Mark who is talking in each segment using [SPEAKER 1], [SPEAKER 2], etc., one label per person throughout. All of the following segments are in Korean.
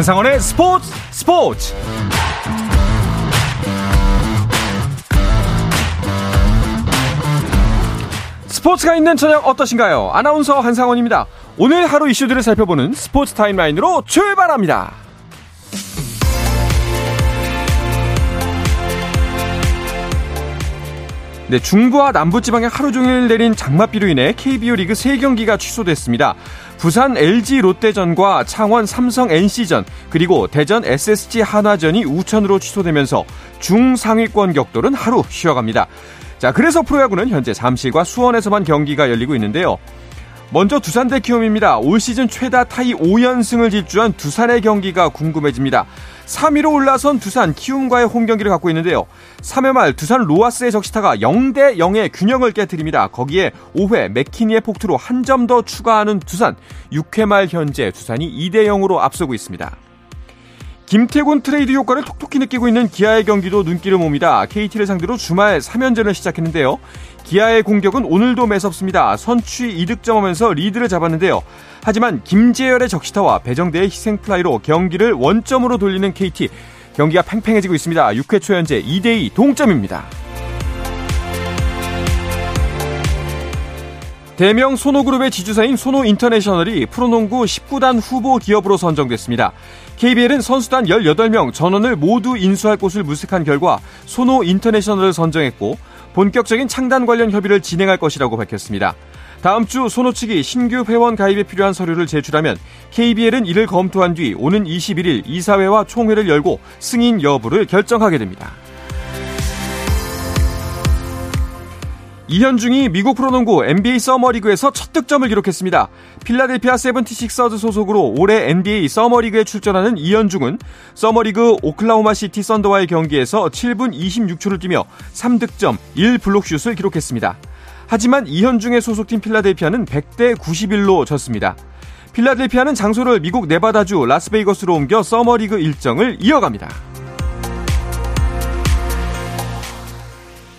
[SPEAKER 1] 한상원의 스포츠 스포츠 스포츠가 있는 저녁 어떠신가요? 아나운서 한상원입니다. 오늘 하루 이슈들을 살펴보는 스포츠 타임라인으로 출발합니다. 네, 중부와 남부 지방에 하루 종일 내린 장맛비로 인해 KBO 리그 3경기가 취소됐습니다. 부산 LG 롯데전과 창원 삼성 NC전, 그리고 대전 SSG 한화전이 우천으로 취소되면서 중상위권 격돌은 하루 쉬어갑니다. 자, 그래서 프로야구는 현재 잠실과 수원에서만 경기가 열리고 있는데요. 먼저 두산 대 키움입니다. 올 시즌 최다 타이 5연승을 질주한 두산의 경기가 궁금해집니다. 3위로 올라선 두산 키움과의 홈 경기를 갖고 있는데요. 3회 말 두산 로아스의 적시타가 0대 0의 균형을 깨뜨립니다. 거기에 5회 맥키니의 폭투로 한 점 더 추가하는 두산 6회 말 현재 두산이 2대 0으로 앞서고 있습니다. 김태군 트레이드 효과를 톡톡히 느끼고 있는 기아의 경기도 눈길을 모읍니다. KT를 상대로 주말 3연전을 시작했는데요. 기아의 공격은 오늘도 매섭습니다. 선취 이득점하면서 리드를 잡았는데요. 하지만 김재열의 적시타와 배정대의 희생플라이로 경기를 원점으로 돌리는 KT. 경기가 팽팽해지고 있습니다. 6회 초 현재 2대2 동점입니다. 대명 소노그룹의 지주사인 소노인터내셔널이 프로농구 19단 후보 기업으로 선정됐습니다. KBL은 선수단 18명 전원을 모두 인수할 곳을 물색한 결과 소노인터내셔널을 선정했고 본격적인 창단 관련 협의를 진행할 것이라고 밝혔습니다. 다음 주 소노 측이 신규 회원 가입에 필요한 서류를 제출하면 KBL은 이를 검토한 뒤 오는 21일 이사회와 총회를 열고 승인 여부를 결정하게 됩니다. 이현중이 미국 프로농구 NBA 서머리그에서 첫 득점을 기록했습니다. 필라델피아 세븐티식서즈 소속으로 올해 NBA 서머리그에 출전하는 이현중은 서머리그 오클라호마 시티 썬더와의 경기에서 7분 26초를 뛰며 3득점 1블록슛을 기록했습니다. 하지만 이현중의 소속팀 필라델피아는 100대 91로 졌습니다. 필라델피아는 장소를 미국 네바다주 라스베이거스로 옮겨 서머리그 일정을 이어갑니다.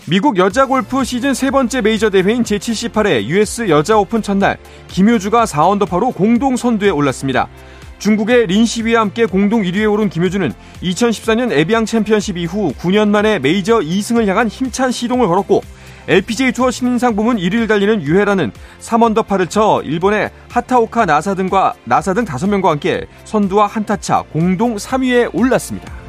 [SPEAKER 1] 미국 여자 골프 시즌 세 번째 메이저 대회인 제78회 US 여자 오픈 첫날 김효주가 4언더파로 공동 선두에 올랐습니다. 중국의 린시위와 함께 공동 1위에 오른 김효주는 2014년 에비앙 챔피언십 이후 9년 만에 메이저 2승을 향한 힘찬 시동을 걸었고 LPGA 투어 신인상 부문 1위를 달리는 유해란은 3언더 파를 쳐 일본의 하타오카 나사 등과 나사 등 5명과 함께 선두와 한타차 공동 3위에 올랐습니다.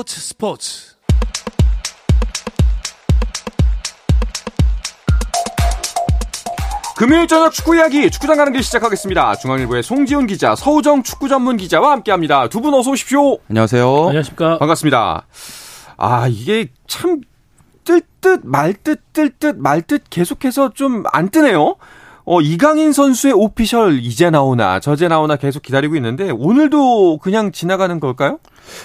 [SPEAKER 1] 스포츠 스포츠 금요일 저녁 축구 이야기 축구장 가는 길 시작하겠습니다. 중앙일보의 송지훈 기자, 서우정 축구 전문 기자와 함께합니다. 두 분 어서 오십시오.
[SPEAKER 2] 안녕하세요.
[SPEAKER 3] 안녕하십니까.
[SPEAKER 1] 반갑습니다. 아 이게 참 뜰 듯 말 듯 뜰 듯 말 듯 계속해서 좀 안 뜨네요. 어, 이강인 선수의 오피셜 이제 나오나 저제 나오나 계속 기다리고 있는데 오늘도 그냥 지나가는 걸까요?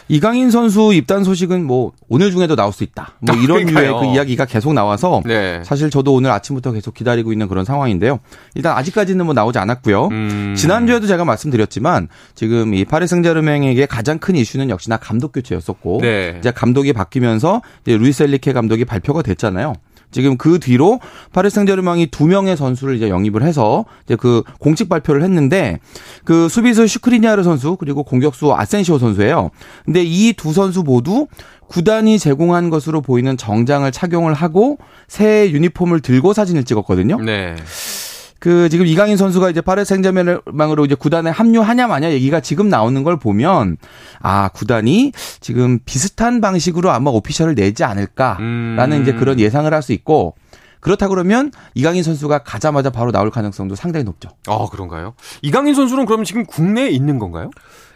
[SPEAKER 2] 이강인 선수 입단 소식은 뭐 오늘 중에도 나올 수 있다. 뭐 이런 류의 그 이야기가 계속 나와서 네. 사실 저도 오늘 아침부터 계속 기다리고 있는 그런 상황인데요. 일단 아직까지는 뭐 나오지 않았고요. 음. 지난주에도 제가 말씀드렸지만 지금 이 파리 생제르맹에게 가장 큰 이슈는 역시나 감독 교체였었고 네. 이제 감독이 바뀌면서 이제 루이스 엘리케 감독이 발표가 됐잖아요. 지금 그 뒤로 파리 생제르맹이 두 명의 선수를 이제 영입을 해서 이제 그 공식 발표를 했는데 그 수비수 슈크리니아르 선수 그리고 공격수 아센시오 선수예요. 근데 이 두 선수 모두 구단이 제공한 것으로 보이는 정장을 착용을 하고 새 유니폼을 들고 사진을 찍었거든요. 네. 그 지금 이강인 선수가 이제 파리 생제르맹으로 이제 구단에 합류하냐 마냐 얘기가 지금 나오는 걸 보면 아 구단이 지금 비슷한 방식으로 아마 오피셜을 내지 않을까라는 음. 이제 그런 예상을 할 수 있고 그렇다 그러면 이강인 선수가 가자마자 바로 나올 가능성도 상당히 높죠.
[SPEAKER 1] 아 그런가요? 이강인 선수는 그럼 지금 국내에 있는 건가요?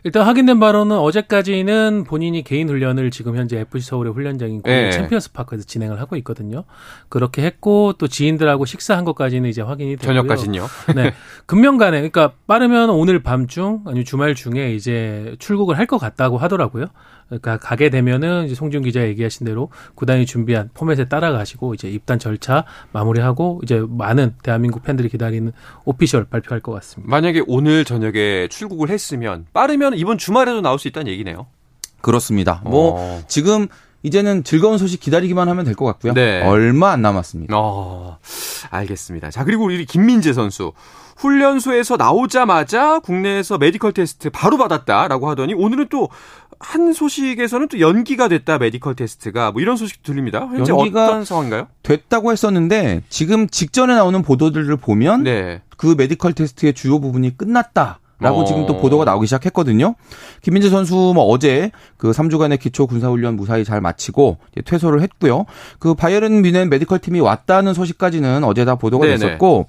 [SPEAKER 3] 일단 확인된 바로는 어제까지는 본인이 개인 훈련을 지금 현재 FC 서울의 훈련장인 네. 챔피언스 파크에서 진행을 하고 있거든요. 그렇게 했고 또 지인들하고 식사한 것까지는 이제 확인이 됐고요.
[SPEAKER 1] 저녁까지요.
[SPEAKER 3] 네. 금명간에 그러니까 빠르면 오늘 밤중 아니면 주말 중에 이제 출국을 할 것 같다고 하더라고요. 그러니까 가게 되면은 이제 송준 기자 얘기하신 대로 구단이 준비한 포맷에 따라가시고 이제 입단 절차 마무리하고 이제 많은 대한민국 팬들이 기다리는 official 발표할 것 같습니다.
[SPEAKER 1] 만약에 오늘 저녁에 출국을 했으면 빠르면 이번 주말에도 나올 수 있다는 얘기네요.
[SPEAKER 2] 그렇습니다. 뭐 어. 지금 이제는 즐거운 소식 기다리기만 하면 될 것 같고요. 네. 얼마 안 남았습니다. 어,
[SPEAKER 1] 알겠습니다. 자, 그리고 우리 김민재 선수. 훈련소에서 나오자마자 국내에서 medical test 바로 받았다라고 하더니 오늘은 또 한 소식에서는 또 연기가 됐다 medical test가 뭐 이런 소식 들립니다. 현재 연기가 어떤 상황인가요?
[SPEAKER 2] 됐다고 했었는데 지금 직전에 나오는 보도들을 보면 네. 그 medical test의 주요 부분이 끝났다. 라고 어. 지금 또 보도가 나오기 시작했거든요. 김민재 선수 뭐 어제 그 3주간의 기초 군사훈련 무사히 잘 마치고 퇴소를 했고요. 그 바이에른 뮌헨 medical team이 왔다는 소식까지는 어제 다 보도가 네네. 됐었고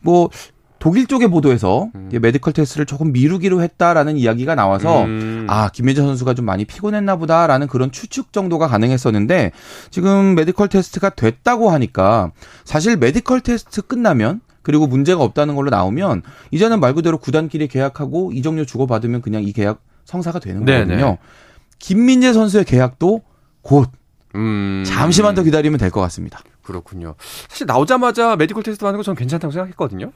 [SPEAKER 2] 뭐 독일 쪽의 보도에서 음. medical test를 조금 미루기로 했다라는 이야기가 나와서 음. 아 김민재 선수가 좀 많이 피곤했나 보다라는 그런 추측 정도가 가능했었는데 지금 medical test가 됐다고 하니까 사실 medical test 끝나면 그리고 문제가 없다는 걸로 나오면 이제는 말 그대로 구단끼리 계약하고 이적료 주고받으면 그냥 이 계약 성사가 되는 네네. 거거든요. 김민재 선수의 계약도 곧 음. 잠시만 더 기다리면 될 것 같습니다.
[SPEAKER 1] 그렇군요. 사실 나오자마자 medical test 하는 거 저는 괜찮다고 생각했거든요.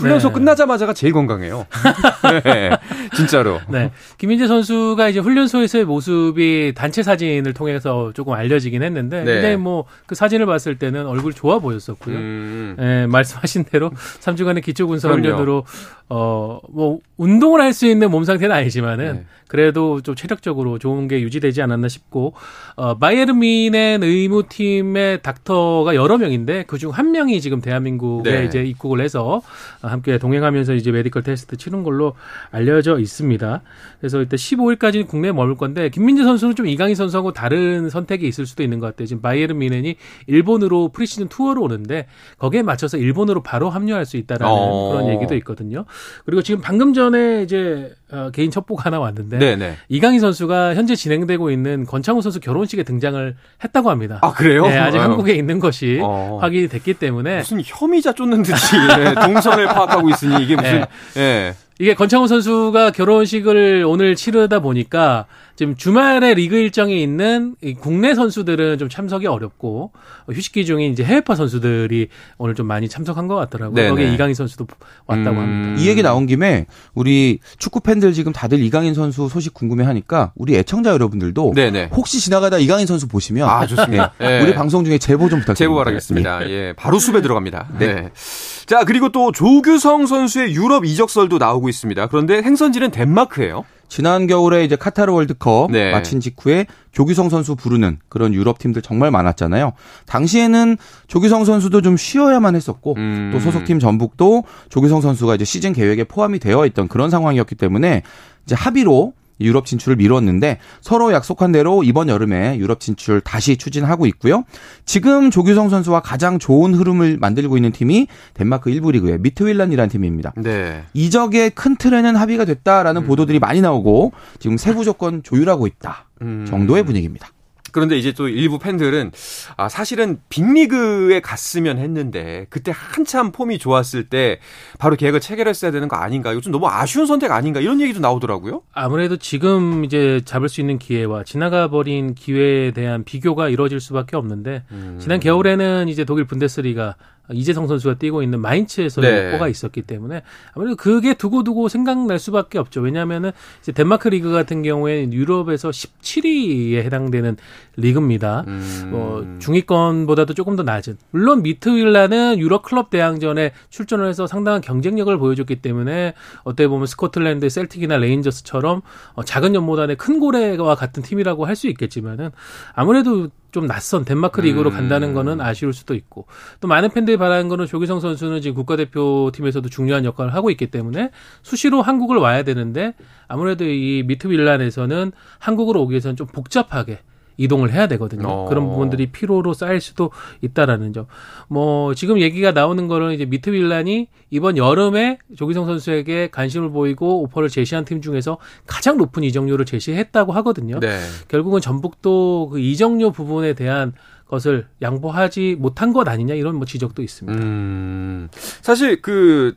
[SPEAKER 1] 훈련소 네. 끝나자마자가 제일 건강해요. 네, 진짜로.
[SPEAKER 3] 네. 김민재 선수가 이제 훈련소에서의 모습이 단체 사진을 통해서 조금 알려지긴 했는데, 네. 근데 뭐 그 사진을 봤을 때는 얼굴 좋아 보였었고요. 음. 네, 말씀하신 대로 3주간의 기초 군사 훈련으로 어, 뭐, 운동을 할 수 있는 몸 상태는 아니지만은, 네. 그래도 좀 체력적으로 좋은 게 유지되지 않았나 싶고, 어, 바이에른 뮌헨 의무팀의 닥터가 여러 명인데, 그중 한 명이 지금 대한민국에 네. 이제 입국을 해서, 함께 동행하면서 이제 medical test 치른 걸로 알려져 있습니다. 그래서 일단 15일까지 국내에 머물 건데, 김민재 선수는 좀 이강인 선수하고 다른 선택이 있을 수도 있는 것 같아요. 지금 바이에른 뮌헨이 일본으로 프리시즌 투어로 오는데, 거기에 맞춰서 일본으로 바로 합류할 수 있다라는 어. 그런 얘기도 있거든요. 그리고 지금 방금 전에 이제 어, 개인 첩보가 하나 왔는데 네네. 이강인 선수가 현재 진행되고 있는 권창훈 선수 결혼식에 등장을 했다고 합니다.
[SPEAKER 1] 아 그래요?
[SPEAKER 3] 네, 아직 아 한국에 있는 것이 어. 확인이 됐기 때문에
[SPEAKER 1] 무슨 혐의자 쫓는 듯이 네, 동선을 파악하고 있으니 이게 무슨 네. 네.
[SPEAKER 3] 이게 권창훈 선수가 결혼식을 오늘 치르다 보니까 지금 주말에 리그 일정이 있는 국내 선수들은 좀 참석이 어렵고 휴식기 중인 이제 해외파 선수들이 오늘 좀 많이 참석한 것 같더라고요. 네네. 거기에 이강인 선수도 왔다고 음... 합니다.
[SPEAKER 2] 이 얘기 나온 김에 우리 축구 팬들 지금 다들 이강인 선수 소식 궁금해하니까 우리 애청자 여러분들도 네네. 혹시 지나가다 이강인 선수 보시면
[SPEAKER 1] 아 좋습니다.
[SPEAKER 2] 네. 네. 우리 방송 중에 제보 좀 부탁드립니다.
[SPEAKER 1] 제보 바라겠습니다. 네. 예, 바로 수배 들어갑니다. 네. 네. 자 그리고 또 조규성 선수의 유럽 이적설도 나오고 있습니다. 그런데 행선지는 덴마크예요.
[SPEAKER 2] 지난 겨울에 이제 카타르 월드컵 네. 마친 직후에 조규성 선수 부르는 그런 유럽 팀들 정말 많았잖아요. 당시에는 조규성 선수도 좀 쉬어야만 했었고 음. 또 소속팀 전북도 조규성 선수가 이제 시즌 계획에 포함이 되어 있던 그런 상황이었기 때문에 이제 합의로 유럽 진출을 미뤘는데 서로 약속한 대로 이번 여름에 유럽 진출 다시 추진하고 있고요. 지금 조규성 선수와 가장 좋은 흐름을 만들고 있는 팀이 덴마크 1부 리그의 미트윌란이라는 팀입니다. 네. 이적의 큰 틀에는 합의가 됐다라는 음. 보도들이 많이 나오고 지금 세부 조건 조율하고 있다 음. 정도의 분위기입니다.
[SPEAKER 1] 그런데 이제 또 일부 팬들은 아 사실은 빅리그에 갔으면 했는데 그때 한참 폼이 좋았을 때 바로 계획을 체결했어야 되는 거 아닌가? 좀 너무 아쉬운 선택 아닌가? 이런 얘기도 나오더라고요.
[SPEAKER 3] 아무래도 지금 이제 잡을 수 있는 기회와 지나가 버린 기회에 대한 비교가 이루어질 수밖에 없는데 음. 지난 겨울에는 이제 독일 분데스리가 이재성 선수가 뛰고 있는 마인츠에서 네. 뽑가 있었기 때문에 아무래도 그게 두고두고 생각날 수밖에 없죠. 왜냐하면은 이제 덴마크 리그 같은 경우에 유럽에서 17위에 해당되는 리그입니다. 음. 뭐 중위권보다도 조금 더 낮은. 물론 미트윌란은 유럽 클럽 대항전에 출전을 해서 상당한 경쟁력을 보여줬기 때문에 어떻게 보면 스코틀랜드 셀틱이나 레인저스처럼 어, 작은 연못 안의 큰 고래와 같은 팀이라고 할 수 있겠지만은 아무래도 좀 낯선 덴마크 리그로 음. 간다는 거는 아쉬울 수도 있고 또 많은 팬들이 바라는 거는 조규성 선수는 지금 국가대표팀에서도 중요한 역할을 하고 있기 때문에 수시로 한국을 와야 되는데 아무래도 이 미트윌란에서는 한국으로 오기 위해서는 좀 복잡하게 이동을 해야 되거든요. 어. 그런 부분들이 피로로 쌓일 수도 있다라는 점. 뭐 지금 얘기가 나오는 거는 이제 미트윌란이 이번 여름에 조규성 선수에게 관심을 보이고 오퍼를 제시한 팀 중에서 가장 높은 이적료를 제시했다고 하거든요. 네. 결국은 전북도 그 이적료 부분에 대한 것을 양보하지 못한 것 아니냐 이런 뭐 지적도 있습니다. 음,
[SPEAKER 1] 사실 그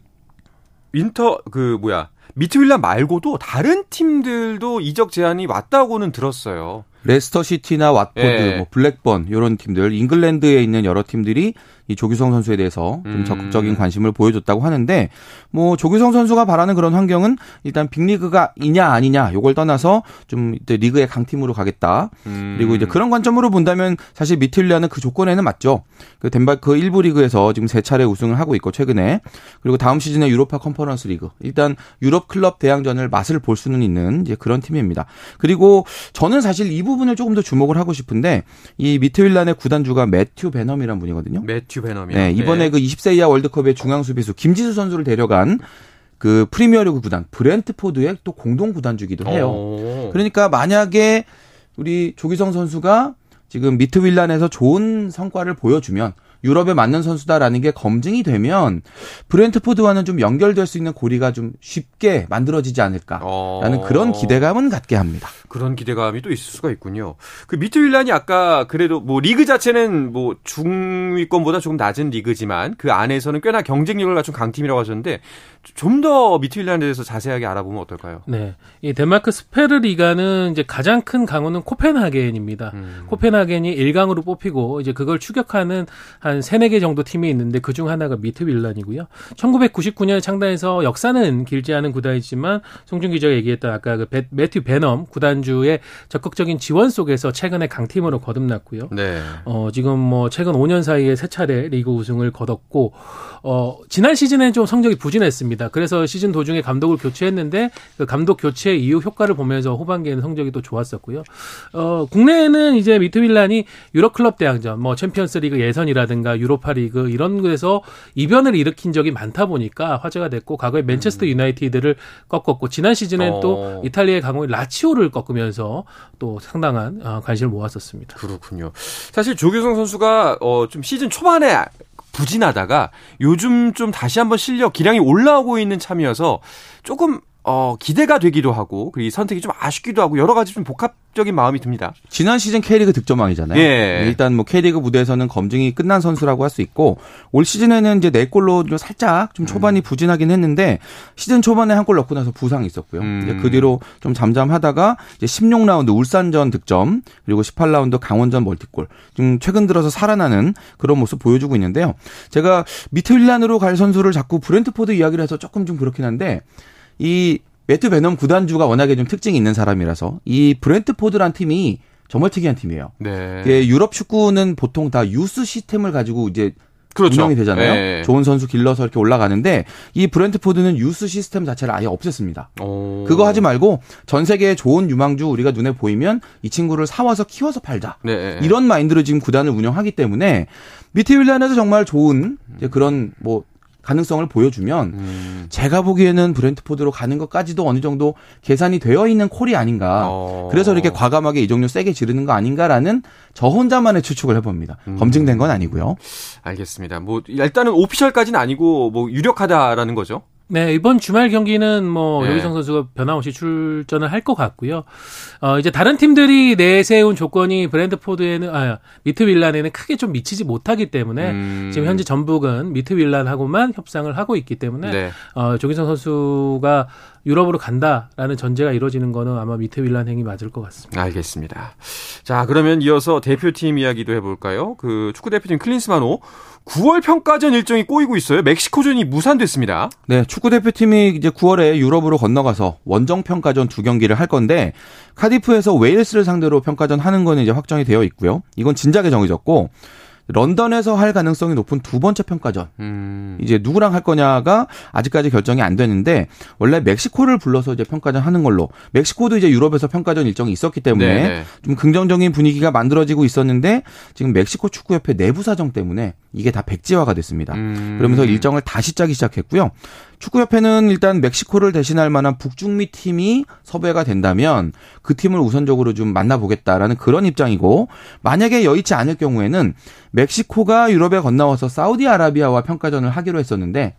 [SPEAKER 1] 윈터 그 뭐야 미트윌란 말고도 다른 팀들도 이적 제안이 왔다고는 들었어요.
[SPEAKER 2] 레스터 시티나 왓포드, 예. 뭐 블랙번 이런 팀들, 잉글랜드에 있는 여러 팀들이 이 조규성 선수에 대해서 좀 음. 적극적인 관심을 보여줬다고 하는데 뭐 조규성 선수가 바라는 그런 환경은 일단 빅리그가 이냐 아니냐 요걸 떠나서 좀 리그의 강팀으로 가겠다. 음. 그리고 이제 그런 관점으로 본다면 사실 미트윌란은 그 조건에는 맞죠. 그 덴마크 1부 리그에서 지금 세 차례 우승을 하고 있고 최근에 그리고 다음 시즌에 유로파 컨퍼런스 리그 일단 유럽 클럽 대항전을 맛을 볼 수는 있는 이제 그런 팀입니다. 그리고 저는 사실 이 부분을 조금 더 주목을 하고 싶은데 이 미트윌란의 구단주가 매튜 베넘이라는 분이거든요.
[SPEAKER 1] 매튜 베넘이
[SPEAKER 2] 네, 이번에 네. 그 20세 이하 월드컵의 중앙 수비수 김지수 선수를 데려간 그 프리미어리그 구단 브렌트포드의 또 공동 구단주기도 해요. 오. 그러니까 만약에 우리 조기성 선수가 지금 미트 윌란에서 좋은 성과를 보여주면 유럽에 맞는 선수다라는 게 검증이 되면 브렌트포드와는 좀 연결될 수 있는 고리가 좀 쉽게 만들어지지 않을까라는 어. 그런 기대감은 갖게 합니다.
[SPEAKER 1] 그런 기대감이 또 있을 수가 있군요. 그 미트윌란이 아까 그래도 뭐 리그 자체는 뭐 중위권보다 조금 낮은 리그지만 그 안에서는 꽤나 경쟁력을 갖춘 강팀이라고 하셨는데 좀 더 미트윌란에 대해서 자세하게 알아보면 어떨까요?
[SPEAKER 3] 네. 이 덴마크 수페르리가는 이제 가장 큰 강호는 코펜하겐입니다. 음. 코펜하겐이 1강으로 뽑히고 이제 그걸 추격하는 한 3, 4개 정도 팀이 있는데 그중 하나가 미트윌란이고요. 1999년에 창단해서 역사는 길지 않은 구단이지만 송준 기자가 얘기했던 아까 그 베, 매튜 베넘 구단주의 적극적인 지원 속에서 최근에 강팀으로 거듭났고요. 네. 어, 지금 뭐 최근 5년 사이에 세 차례 리그 우승을 거뒀고 어, 지난 시즌에는 좀 성적이 부진했습니다. 그래서 시즌 도중에 감독을 교체했는데 그 감독 교체 이후 효과를 보면서 후반기에는 성적이 또 좋았었고요. 어, 국내에는 이제 미트윌란이 유럽 클럽 대항전, 뭐 챔피언스 리그 예선이라든가 유로파 리그 이런 곳에서 이변을 일으킨 적이 많다 보니까 화제가 됐고 과거에 맨체스터 음. 유나이티드를 꺾었고 지난 시즌엔 어. 또 이탈리아의 강호인 라치오를 꺾으면서 또 상당한 어, 관심을 모았었습니다.
[SPEAKER 1] 그렇군요. 사실 조규성 선수가 어, 좀 시즌 초반에 부진하다가 요즘 좀 다시 한번 실력 기량이 올라오고 있는 참이어서 조금 어, 기대가 되기도 하고, 그리고 이 선택이 좀 아쉽기도 하고, 여러 가지 좀 복합적인 마음이 듭니다.
[SPEAKER 2] 지난 시즌 K리그 득점왕이잖아요. 예. 일단 뭐 K리그 무대에서는 검증이 끝난 선수라고 할 수 있고, 올 시즌에는 이제 네 골로 살짝 좀 초반이 음. 부진하긴 했는데, 시즌 초반에 한 골 넣고 나서 부상이 있었고요. 음. 이제 그 뒤로 좀 잠잠하다가, 이제 16라운드 울산전 득점, 그리고 18라운드 강원전 멀티골, 좀 최근 들어서 살아나는 그런 모습 보여주고 있는데요. 제가 미트윌란으로 갈 선수를 자꾸 브렌트포드 이야기를 해서 조금 좀 그렇긴 한데, 이 매튜 베넘 구단주가 워낙에 좀 특징이 있는 사람이라서 이 브렌트포드란 팀이 정말 특이한 팀이에요. 네. 예, 유럽 축구는 보통 다 유스 시스템을 가지고 이제 그렇죠. 운영이 되잖아요. 네. 좋은 선수 길러서 이렇게 올라가는데 이 브렌트포드는 유스 시스템 자체를 아예 없앴습니다. 오. 그거 하지 말고 전 세계에 좋은 유망주 우리가 눈에 보이면 이 친구를 사와서 키워서 팔자. 네. 이런 마인드로 지금 구단을 운영하기 때문에 미트 윌란에서 정말 좋은 그런 뭐 가능성을 보여주면 음. 제가 보기에는 브렌트포드로 가는 것까지도 어느 정도 계산이 되어 있는 콜이 아닌가. 어. 그래서 이렇게 과감하게 이종류 세게 지르는 거 아닌가라는 저 혼자만의 추측을 해봅니다. 음. 검증된 건 아니고요.
[SPEAKER 1] 알겠습니다. 뭐 일단은 오피셜까지는 아니고 뭐 유력하다라는 거죠.
[SPEAKER 3] 네, 이번 주말 경기는 뭐 네. 여기성 선수가 변함없이 출전을 할 것 같고요. 어, 이제 다른 팀들이 내세운 조건이 브랜드포드에는 아, 미트 윌란에는 크게 좀 미치지 못하기 때문에 음. 지금 현재 전북은 미트 윌란하고만 협상을 하고 있기 때문에 네. 어, 조규성 선수가 유럽으로 간다라는 전제가 이루어지는 거는 아마 미트 윌란 행이 맞을 것 같습니다.
[SPEAKER 1] 알겠습니다. 자, 그러면 이어서 대표팀 이야기도 해볼까요? 그 축구 대표팀 클린스만호 9월 평가전 일정이 꼬이고 있어요. 멕시코전이 무산됐습니다.
[SPEAKER 2] 네, 축구 대표팀이 이제 9월에 유럽으로 건너가서 원정 평가전 두 경기를 할 건데 카디프에서 웨일스를 상대로 평가전 하는 거는 이제 확정이 되어 있고요. 이건 진작에 정해졌고 런던에서 할 가능성이 높은 두 번째 평가전. 음. 이제 누구랑 할 거냐가 아직까지 결정이 안 되는데 원래 멕시코를 불러서 이제 평가전 하는 걸로 멕시코도 이제 유럽에서 평가전 일정이 있었기 때문에 네네. 네. 좀 긍정적인 분위기가 만들어지고 있었는데 지금 멕시코 축구협회 내부 사정 때문에 이게 다 백지화가 됐습니다. 음. 그러면서 일정을 다시 짜기 시작했고요. 축구협회는 일단 멕시코를 대신할 만한 북중미 팀이 섭외가 된다면 그 팀을 우선적으로 좀 만나보겠다라는 그런 입장이고 만약에 여의치 않을 경우에는 멕시코가 유럽에 건너와서 사우디아라비아와 평가전을 하기로 했었는데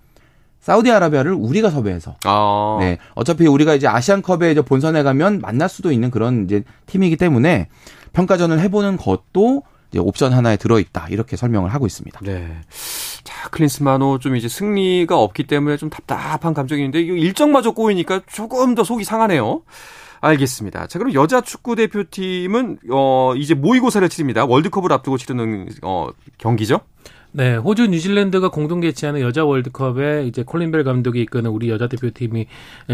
[SPEAKER 2] 사우디아라비아를 우리가 섭외해서 아. 네 어차피 우리가 이제 아시안컵에 이제 본선에 가면 만날 수도 있는 그런 이제 팀이기 때문에 평가전을 해보는 것도 이제 옵션 하나에 들어있다 이렇게 설명을 하고 있습니다. 네.
[SPEAKER 1] 자 클린스마노 좀 이제 승리가 없기 때문에 좀 답답한 감정인데 이 일정마저 꼬이니까 조금 더 속이 상하네요. 알겠습니다. 자, 그럼 여자 축구 대표팀은 어 이제 모의고사를 치릅니다. 월드컵을 앞두고 치르는 어 경기죠?
[SPEAKER 3] 네, 호주, 뉴질랜드가 공동 개최하는 여자 월드컵에 이제 콜린 벨 감독이 이끄는 우리 여자 대표팀이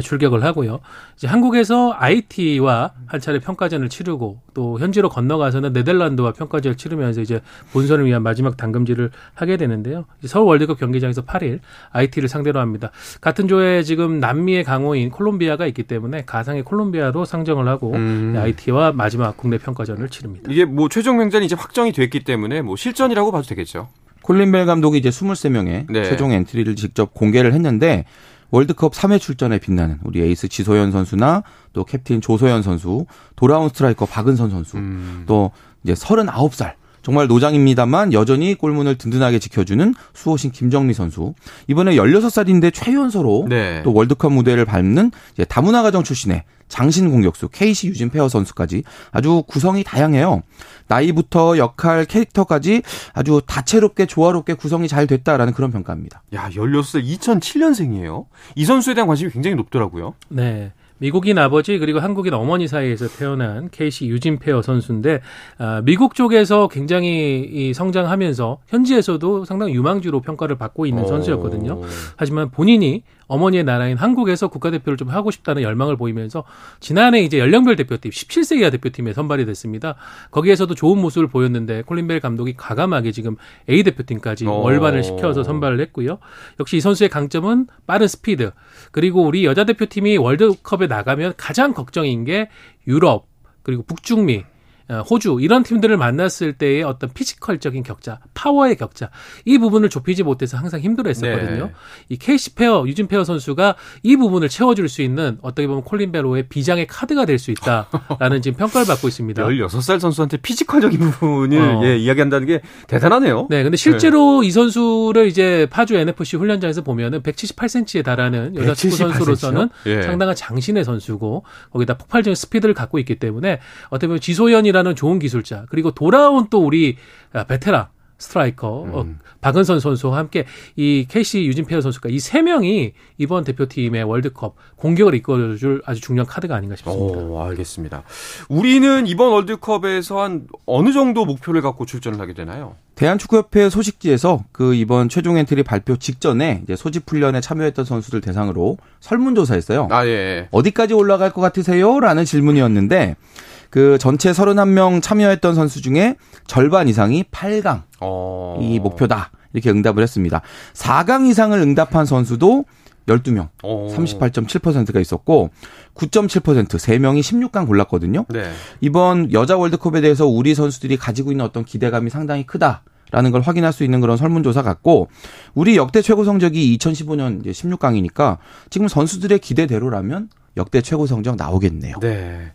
[SPEAKER 3] 출격을 하고요. 이제 한국에서 IT와 한 차례 평가전을 치르고 또 현지로 건너가서는 네덜란드와 평가전을 치르면서 이제 본선을 위한 마지막 담금질을 하게 되는데요. 서울 월드컵 경기장에서 8일 아이티를 상대로 합니다. 같은 조에 지금 남미의 강호인 콜롬비아가 있기 때문에 가상의 콜롬비아로 상정을 하고 음. 아이티와 마지막 국내 평가전을 치릅니다.
[SPEAKER 1] 이게 뭐 최종 명단이 이제 확정이 됐기 때문에 뭐 실전이라고 봐도 되겠죠.
[SPEAKER 2] 콜린 벨 감독이 이제 23명의 네. 최종 엔트리를 직접 공개를 했는데 월드컵 3회 출전에 빛나는 우리 에이스 지소연 선수나 또 캡틴 조소현 선수, 돌아온 스트라이커 박은선 선수, 음. 또 이제 39살 정말 노장입니다만 여전히 골문을 든든하게 지켜주는 수호신 김정미 선수. 이번에 16살인데 최연소로 네. 또 월드컵 무대를 밟는 이제 다문화 가정 출신의 장신 공격수 케이시 유진 페어 선수까지 아주 구성이 다양해요. 나이부터 역할, 캐릭터까지 아주 다채롭게 조화롭게 구성이 잘 됐다라는 그런 평가입니다.
[SPEAKER 1] 야, 16살 2007년생이에요. 이 선수에 대한 관심이 굉장히 높더라고요.
[SPEAKER 3] 네. 미국인 아버지 그리고 한국인 어머니 사이에서 태어난 케이시 유진 페어 선수인데 아, 미국 쪽에서 굉장히 이 성장하면서 현지에서도 상당히 유망주로 평가를 받고 있는 오. 선수였거든요. 하지만 본인이 어머니의 나라인 한국에서 국가대표를 좀 하고 싶다는 열망을 보이면서 지난해 이제 연령별 대표팀 17세 이하 대표팀에 선발이 됐습니다. 거기에서도 좋은 모습을 보였는데 콜린벨 감독이 과감하게 지금 A 대표팀까지 오. 월반을 시켜서 선발을 했고요. 역시 이 선수의 강점은 빠른 스피드 그리고 우리 여자 대표팀이 월드컵에 나가면 가장 걱정인 게 유럽 그리고 북중미 어, 호주 이런 팀들을 만났을 때의 어떤 피지컬적인 격차, 파워의 격차 이 부분을 좁히지 못해서 항상 힘들어했었거든요. 네. 이 케이시 페어, 유진 페어 선수가 이 부분을 채워줄 수 있는 어떻게 보면 콜린 벨호의 비장의 카드가 될 수 있다라는 지금 평가를 받고 있습니다.
[SPEAKER 1] 16살 선수한테 피지컬적인 부분을 어. 예, 이야기한다는 게 대단하네요.
[SPEAKER 3] 네, 근데 실제로 네. 이 선수를 이제 파주 NFC 훈련장에서 보면은 178cm에 달하는 여자 축구 선수로서는 예. 상당한 장신의 선수고 거기다 폭발적인 스피드를 갖고 있기 때문에 어떻게 보면 지소연이라 이라는 좋은 기술자 그리고 돌아온 또 우리 아, 베테랑 스트라이커 어, 음. 박은선 선수와 함께 이 케이시 유진 페어 선수가 이 세 명이 이번 대표팀의 월드컵 공격을 이끌어줄 아주 중요한 카드가 아닌가 싶습니다.
[SPEAKER 1] 오, 알겠습니다. 우리는 이번 월드컵에서 한 어느 정도 목표를 갖고 출전을 하게 되나요?
[SPEAKER 2] 대한축구협회 소식지에서 그 이번 최종 엔트리 발표 직전에 이제 소집 훈련에 참여했던 선수들 대상으로 설문조사했어요. 아 예. 어디까지 올라갈 것 같으세요?라는 질문이었는데 그 전체 31명 참여했던 선수 중에 절반 이상이 8강 어... 이 목표다. 이렇게 응답을 했습니다. 4강 이상을 응답한 선수도 12명, 어... 38.7%가 있었고 9.7% 3명이 16강 골랐거든요. 네. 이번 여자 월드컵에 대해서 우리 선수들이 가지고 있는 어떤 기대감이 상당히 크다. 라는 걸 확인할 수 있는 그런 설문조사 같고 우리 역대 최고 성적이 2015년 이제 16강이니까 지금 선수들의 기대대로라면 역대 최고 성적 나오겠네요. 네.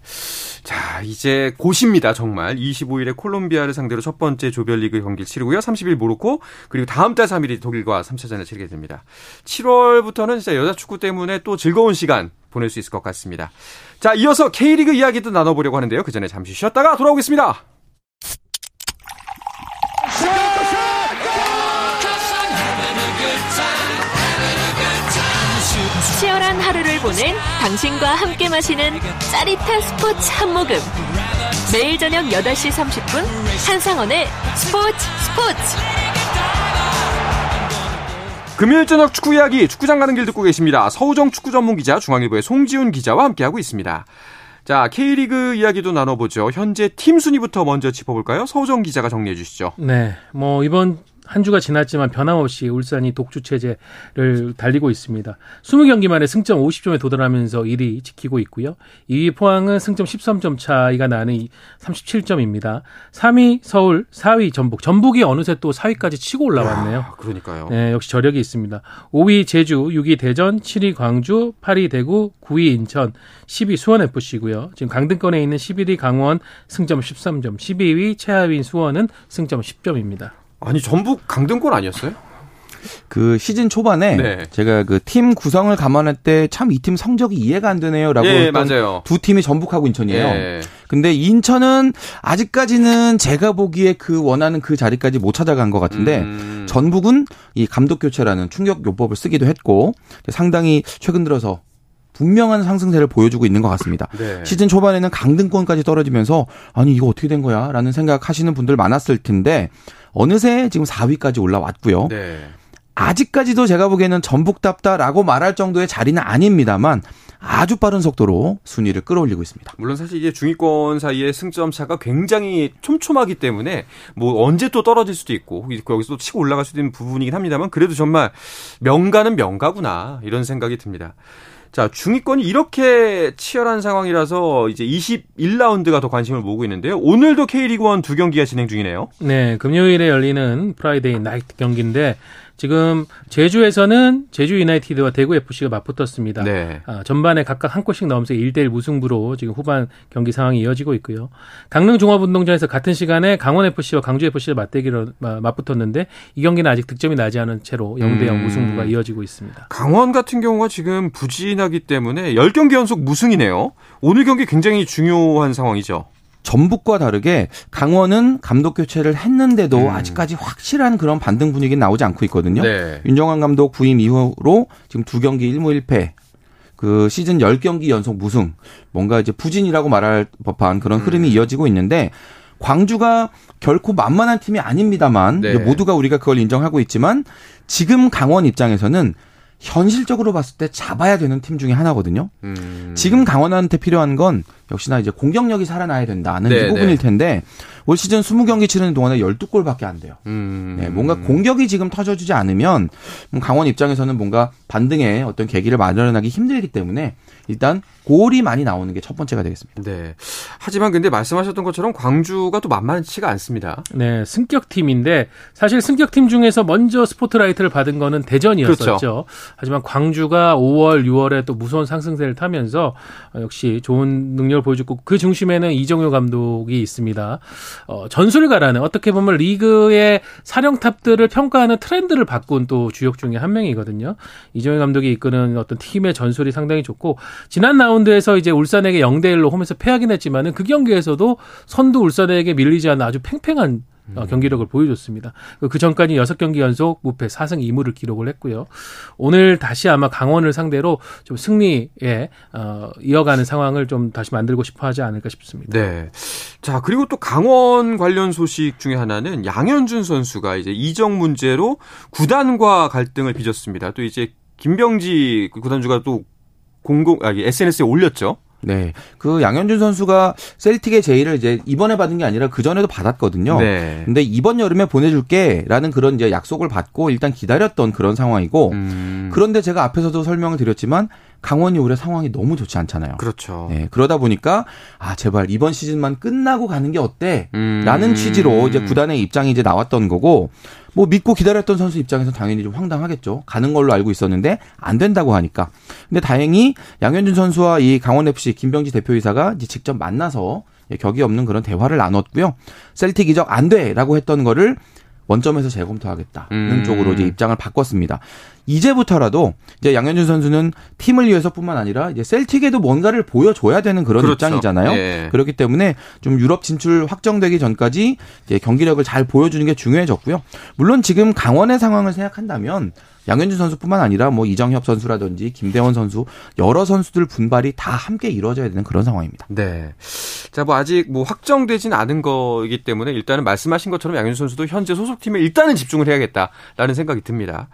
[SPEAKER 1] 자, 이제 곧입니다, 정말. 25일에 콜롬비아를 상대로 첫 번째 조별리그 경기를 치르고요. 30일 모로코, 그리고 다음 달 3일이 독일과 3차전을 치르게 됩니다. 7월부터는 진짜 여자 축구 때문에 또 즐거운 시간 보낼 수 있을 것 같습니다. 자, 이어서 K리그 이야기도 나눠보려고 하는데요. 그 전에 잠시 쉬었다가 돌아오겠습니다.
[SPEAKER 4] 치열한 하루를 보낸 당신과 함께 마시는 짜릿한 스포츠 한 모금. 매일 저녁 8시 30분 한상원의 스포츠 스포츠.
[SPEAKER 1] 금요일 저녁 축구 이야기 축구장 가는 길 듣고 계십니다. 서우정 축구 전문 기자 중앙일보의 송지훈 기자와 함께하고 있습니다. 자, K리그 이야기도 나눠보죠. 현재 팀 순위부터 먼저 짚어볼까요? 서우정 기자가 정리해 주시죠.
[SPEAKER 3] 네, 뭐 이번 한 주가 지났지만 변함없이 울산이 독주 체제를 달리고 있습니다. 20경기 만에 승점 50점에 도달하면서 1위 지키고 있고요. 2위 포항은 승점 13점 차이가 나는 37점입니다. 3위 서울, 4위 전북. 전북이 어느새 또 4위까지 치고 올라왔네요. 야,
[SPEAKER 1] 그러니까요.
[SPEAKER 3] 네, 역시 저력이 있습니다. 5위 제주, 6위 대전, 7위 광주, 8위 대구, 9위 인천, 10위 수원FC고요. 지금 강등권에 있는 11위 강원 승점 13점, 12위 최하위인 수원은 승점 10점입니다.
[SPEAKER 1] 아니 전북 강등권 아니었어요?
[SPEAKER 2] 그 시즌 초반에 네. 제가 그 팀 구성을 감안할 때 참 이 팀 성적이 이해가 안 되네요라고
[SPEAKER 1] 예, 맞아요.
[SPEAKER 2] 두 팀이 전북하고 인천이에요. 예. 근데 인천은 아직까지는 제가 보기에 그 원하는 그 자리까지 못 찾아간 것 같은데 음. 전북은 이 감독 교체라는 충격 요법을 쓰기도 했고 상당히 최근 들어서 분명한 상승세를 보여주고 있는 것 같습니다. 네. 시즌 초반에는 강등권까지 떨어지면서 아니 이거 어떻게 된 거야라는 생각하시는 분들 많았을 텐데 어느새 지금 4위까지 올라왔고요. 네. 아직까지도 제가 보기에는 전북답다라고 말할 정도의 자리는 아닙니다만 아주 빠른 속도로 순위를 끌어올리고 있습니다.
[SPEAKER 1] 물론 사실 이게 중위권 사이의 승점 차가 굉장히 촘촘하기 때문에 뭐 언제 또 떨어질 수도 있고 여기서 또 치고 올라갈 수도 있는 부분이긴 합니다만 그래도 정말 명가는 명가구나 이런 생각이 듭니다. 자, 중위권이 이렇게 치열한 상황이라서 이제 21라운드가 더 관심을 모으고 있는데요. 오늘도 K리그1 두 경기가 진행 중이네요.
[SPEAKER 3] 네, 금요일에 열리는 Friday Night 경기인데 지금 제주에서는 제주 유나이티드와 대구 FC가 맞붙었습니다. 네. 아, 전반에 각각 한 골씩 넣으면서 1대1 무승부로 지금 후반 경기 상황이 이어지고 있고요. 강릉 종합운동장에서 같은 시간에 강원 FC와 강주 FC가 맞대기로 맞붙었는데 이 경기는 아직 득점이 나지 않은 채로 0대0 음. 무승부가 이어지고 있습니다.
[SPEAKER 1] 강원 같은 경우가 지금 부진하기 때문에 10경기 연속 무승이네요. 오늘 경기 굉장히 중요한 상황이죠.
[SPEAKER 2] 전북과 다르게 강원은 감독 교체를 했는데도 음. 아직까지 확실한 그런 반등 분위기는 나오지 않고 있거든요. 네. 윤정환 감독 부임 이후로 지금 두 경기 1무 1패 그 시즌 10경기 연속 무승 뭔가 이제 부진이라고 말할 법한 그런 흐름이 음. 이어지고 있는데 광주가 결코 만만한 팀이 아닙니다만 네. 모두가 우리가 그걸 인정하고 있지만 지금 강원 입장에서는 현실적으로 봤을 때 잡아야 되는 팀 중에 하나거든요. 음. 지금 강원한테 필요한 건 역시나 이제 공격력이 살아나야 된다는 네, 이 부분일 네. 텐데 올 시즌 20경기 치르는 동안에 12골밖에 안 돼요. 음. 네, 뭔가 공격이 지금 터져주지 않으면 강원 입장에서는 뭔가 반등의 어떤 계기를 마련하기 힘들기 때문에 일단 골이 많이 나오는 게 첫 번째가 되겠습니다.
[SPEAKER 1] 네. 하지만 근데 말씀하셨던 것처럼 광주가 또 만만치가 않습니다.
[SPEAKER 3] 네, 승격 팀인데 사실 승격 팀 중에서 먼저 스포트라이트를 받은 거는 대전이었었죠. 그렇죠. 하지만 광주가 5월, 6월에 또 무서운 상승세를 타면서 역시 좋은 능력 을 보여줬고 그 중심에는 이정효 감독이 있습니다. 어, 전술을 가라는 어떻게 보면 리그의 사령탑들을 평가하는 트렌드를 바꾼 또 주역 중에 한 명이거든요. 이정효 감독이 이끄는 어떤 팀의 전술이 상당히 좋고 지난 라운드에서 이제 울산에게 0대 1로 홈에서 패하긴 했지만은 그 경기에서도 선두 울산에게 밀리지 않는 아주 팽팽한 어, 음. 경기력을 보여줬습니다. 그 전까지 6경기 연속 무패 4승 2무를 기록을 했고요. 오늘 다시 아마 강원을 상대로 좀 승리에 어, 이어가는 상황을 좀 다시 만들고 싶어 하지 않을까 싶습니다.
[SPEAKER 1] 네. 자, 그리고 또 강원 관련 소식 중에 하나는 양현준 선수가 이제 이적 문제로 구단과 갈등을 빚었습니다. 또 이제 김병지 구단주가 또 공공 아 SNS에 올렸죠.
[SPEAKER 2] 네. 그 양현준 선수가 셀틱의 제의를 이제 이번에 받은 게 아니라 그 전에도 받았거든요. 네. 근데 이번 여름에 보내줄게라는 그런 이제 약속을 받고 일단 기다렸던 그런 상황이고 음. 그런데 제가 앞에서도 설명을 드렸지만 강원이 올해 상황이 너무 좋지 않잖아요.
[SPEAKER 1] 그렇죠.
[SPEAKER 2] 네, 그러다 보니까 아 제발 이번 시즌만 끝나고 가는 게 어때? 음. 라는 취지로 이제 구단의 입장이 이제 나왔던 거고 뭐 믿고 기다렸던 선수 입장에서 당연히 좀 황당하겠죠. 가는 걸로 알고 있었는데 안 된다고 하니까. 근데 다행히 양현준 선수와 이 강원 FC 김병지 대표이사가 이제 직접 만나서 격이 없는 그런 대화를 나눴고요. 셀틱 이적 안 돼라고 했던 거를 원점에서 재검토하겠다는 음. 쪽으로 이제 입장을 바꿨습니다. 이제부터라도 이제 양현준 선수는 팀을 위해서뿐만 아니라 이제 셀틱에도 뭔가를 보여줘야 되는 그런 그렇죠. 입장이잖아요. 예. 그렇기 때문에 좀 유럽 진출 확정되기 전까지 이제 경기력을 잘 보여주는 게 중요해졌고요. 물론 지금 강원의 상황을 생각한다면 양현준 선수뿐만 아니라 뭐 이정협 선수라든지 김대원 선수 여러 선수들 분발이 다 함께 이루어져야 되는 그런 상황입니다.
[SPEAKER 1] 네. 자, 뭐 아직 뭐 확정되진 않은 거이기 때문에 일단은 말씀하신 것처럼 양현준 선수도 현재 소속팀에 일단은 집중을 해야겠다라는 생각이 듭니다.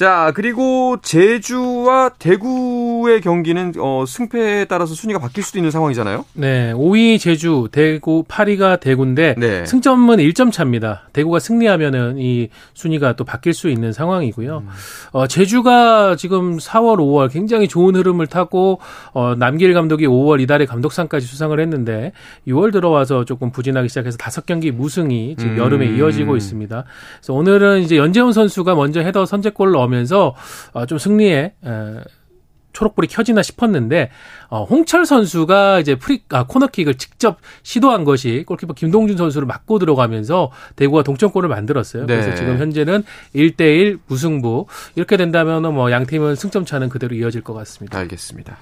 [SPEAKER 1] 자, 그리고 제주와 대구의 경기는 어, 승패에 따라서 순위가 바뀔 수도 있는 상황이잖아요.
[SPEAKER 3] 네, 5위 제주, 대구, 8위가 대구인데 네. 승점은 1점 차입니다. 대구가 승리하면은 이 순위가 또 바뀔 수 있는 상황이고요. 음. 어, 제주가 지금 4월, 5월 굉장히 좋은 흐름을 타고 어, 남길 감독이 5월 이달에 감독상까지 수상을 했는데 6월 들어와서 조금 부진하기 시작해서 5경기 무승이 지금 음. 여름에 이어지고 있습니다. 그래서 오늘은 이제 연재훈 선수가 먼저 헤더 선제골을 넣 나오면서 어, 좀 승리에 초록불이 켜지나 싶었는데 어, 홍철 선수가 이제 프리 아, 코너킥을 직접 시도한 것이 골키퍼 김동준 선수를 맞고 들어가면서 대구가 동점골을 만들었어요. 네. 그래서 지금 현재는 1대1 무승부 이렇게 된다면 뭐 양 팀은 승점 차는 그대로 이어질 것 같습니다.
[SPEAKER 1] 알겠습니다.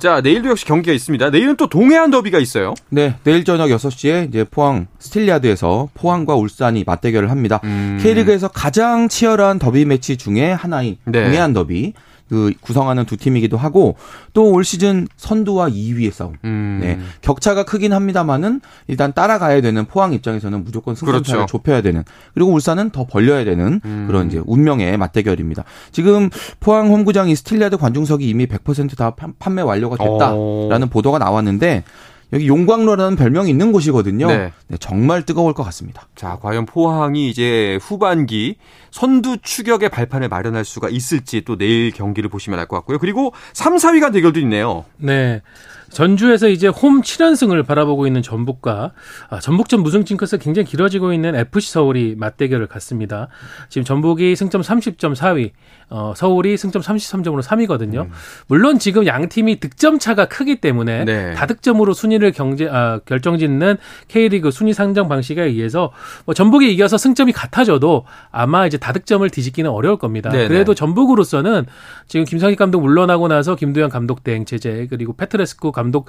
[SPEAKER 1] 자, 내일도 역시 경기가 있습니다. 내일은 또 동해안 더비가 있어요.
[SPEAKER 2] 네, 내일 저녁 6시에 이제 포항 스틸야드에서 포항과 울산이 맞대결을 합니다. 음. K리그에서 가장 치열한 더비 매치 중에 하나인 네. 동해안 더비. 그 구성하는 두 팀이기도 하고 또 올 시즌 선두와 2위의 싸움. 음. 네. 격차가 크긴 합니다만은 일단 따라가야 되는 포항 입장에서는 무조건 승점차를 그렇죠. 좁혀야 되는 그리고 울산은 더 벌려야 되는 음. 그런 이제 운명의 맞대결입니다. 지금 포항 홈구장 이 스틸야드 관중석이 이미 100%다 판매 완료가 됐다라는 오. 보도가 나왔는데 여기 용광로라는 별명이 있는 곳이거든요. 네. 네. 정말 뜨거울 것 같습니다.
[SPEAKER 1] 자, 과연 포항이 이제 후반기 선두 추격의 발판을 마련할 수가 있을지 또 내일 경기를 보시면 알 것 같고요. 그리고 3, 4위가 대결도 있네요.
[SPEAKER 3] 네. 전주에서 이제 홈 7연승을 바라보고 있는 전북과 아, 전북전 무승 징크스 굉장히 길어지고 있는 FC 서울이 맞대결을 갖습니다. 지금 전북이 승점 30점 4위, 어, 서울이 승점 33점으로 3위거든요. 음. 물론 지금 양 팀이 득점 차가 크기 때문에 네. 다득점으로 순위를 경제 아, 결정짓는 K리그 순위 상정 방식에 의해서 뭐 전북이 이겨서 승점이 같아져도 아마 이제 다득점을 뒤집기는 어려울 겁니다. 네네. 그래도 전북으로서는 지금 김상희 감독 물러나고 나서 김도현 감독 대행 체제 그리고 페트레스코 감독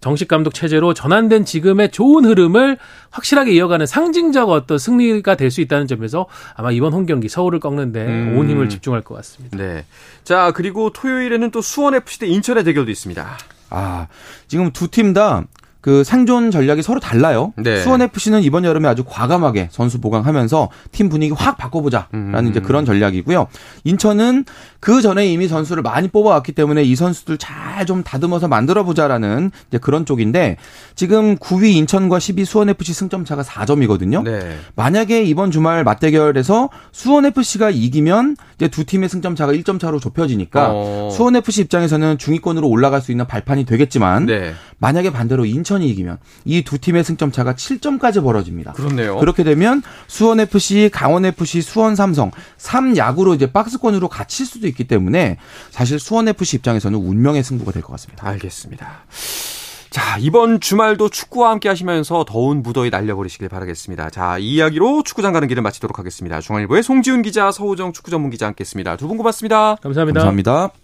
[SPEAKER 3] 정식 감독 체제로 전환된 지금의 좋은 흐름을 확실하게 이어가는 상징적 어떤 승리가 될 수 있다는 점에서 아마 이번 홈 경기 서울을 꺾는데 음. 온 힘을 집중할 것 같습니다.
[SPEAKER 1] 네. 자, 그리고 토요일에는 또 수원 FC 대 인천의 대결도 있습니다.
[SPEAKER 2] 아, 지금 두 팀 다 그 생존 전략이 서로 달라요. 네. 수원 FC는 이번 여름에 아주 과감하게 선수 보강하면서 팀 분위기 확 바꿔보자라는 음. 이제 그런 전략이고요. 인천은 그 전에 이미 선수를 많이 뽑아왔기 때문에 이 선수들 잘 좀 다듬어서 만들어보자라는 이제 그런 쪽인데 지금 9위 인천과 10위 수원FC 승점 차가 4점이거든요. 네. 만약에 이번 주말 맞대결에서 수원FC가 이기면 이제 두 팀의 승점 차가 1점 차로 좁혀지니까 어. 수원FC 입장에서는 중위권으로 올라갈 수 있는 발판이 되겠지만 네. 만약에 반대로 인천이 이기면 이 두 팀의 승점 차가 7점까지 벌어집니다.
[SPEAKER 1] 그렇네요.
[SPEAKER 2] 그렇게 되면 수원FC, 강원FC, 수원 삼성 3약으로 이제 박스권으로 갇힐 수도 있기 때문에 사실 수원FC 입장에서는 운명의 승부가 될 것 같습니다.
[SPEAKER 1] 알겠습니다. 자, 이번 주말도 축구와 함께 하시면서 더운 무더위 날려버리시길 바라겠습니다. 자, 이 이야기로 축구장 가는 길을 마치도록 하겠습니다. 중앙일보의 송지훈 기자, 서우정 축구 전문 기자 함께 했습니다. 두 분 고맙습니다.
[SPEAKER 3] 감사합니다.
[SPEAKER 2] 감사합니다.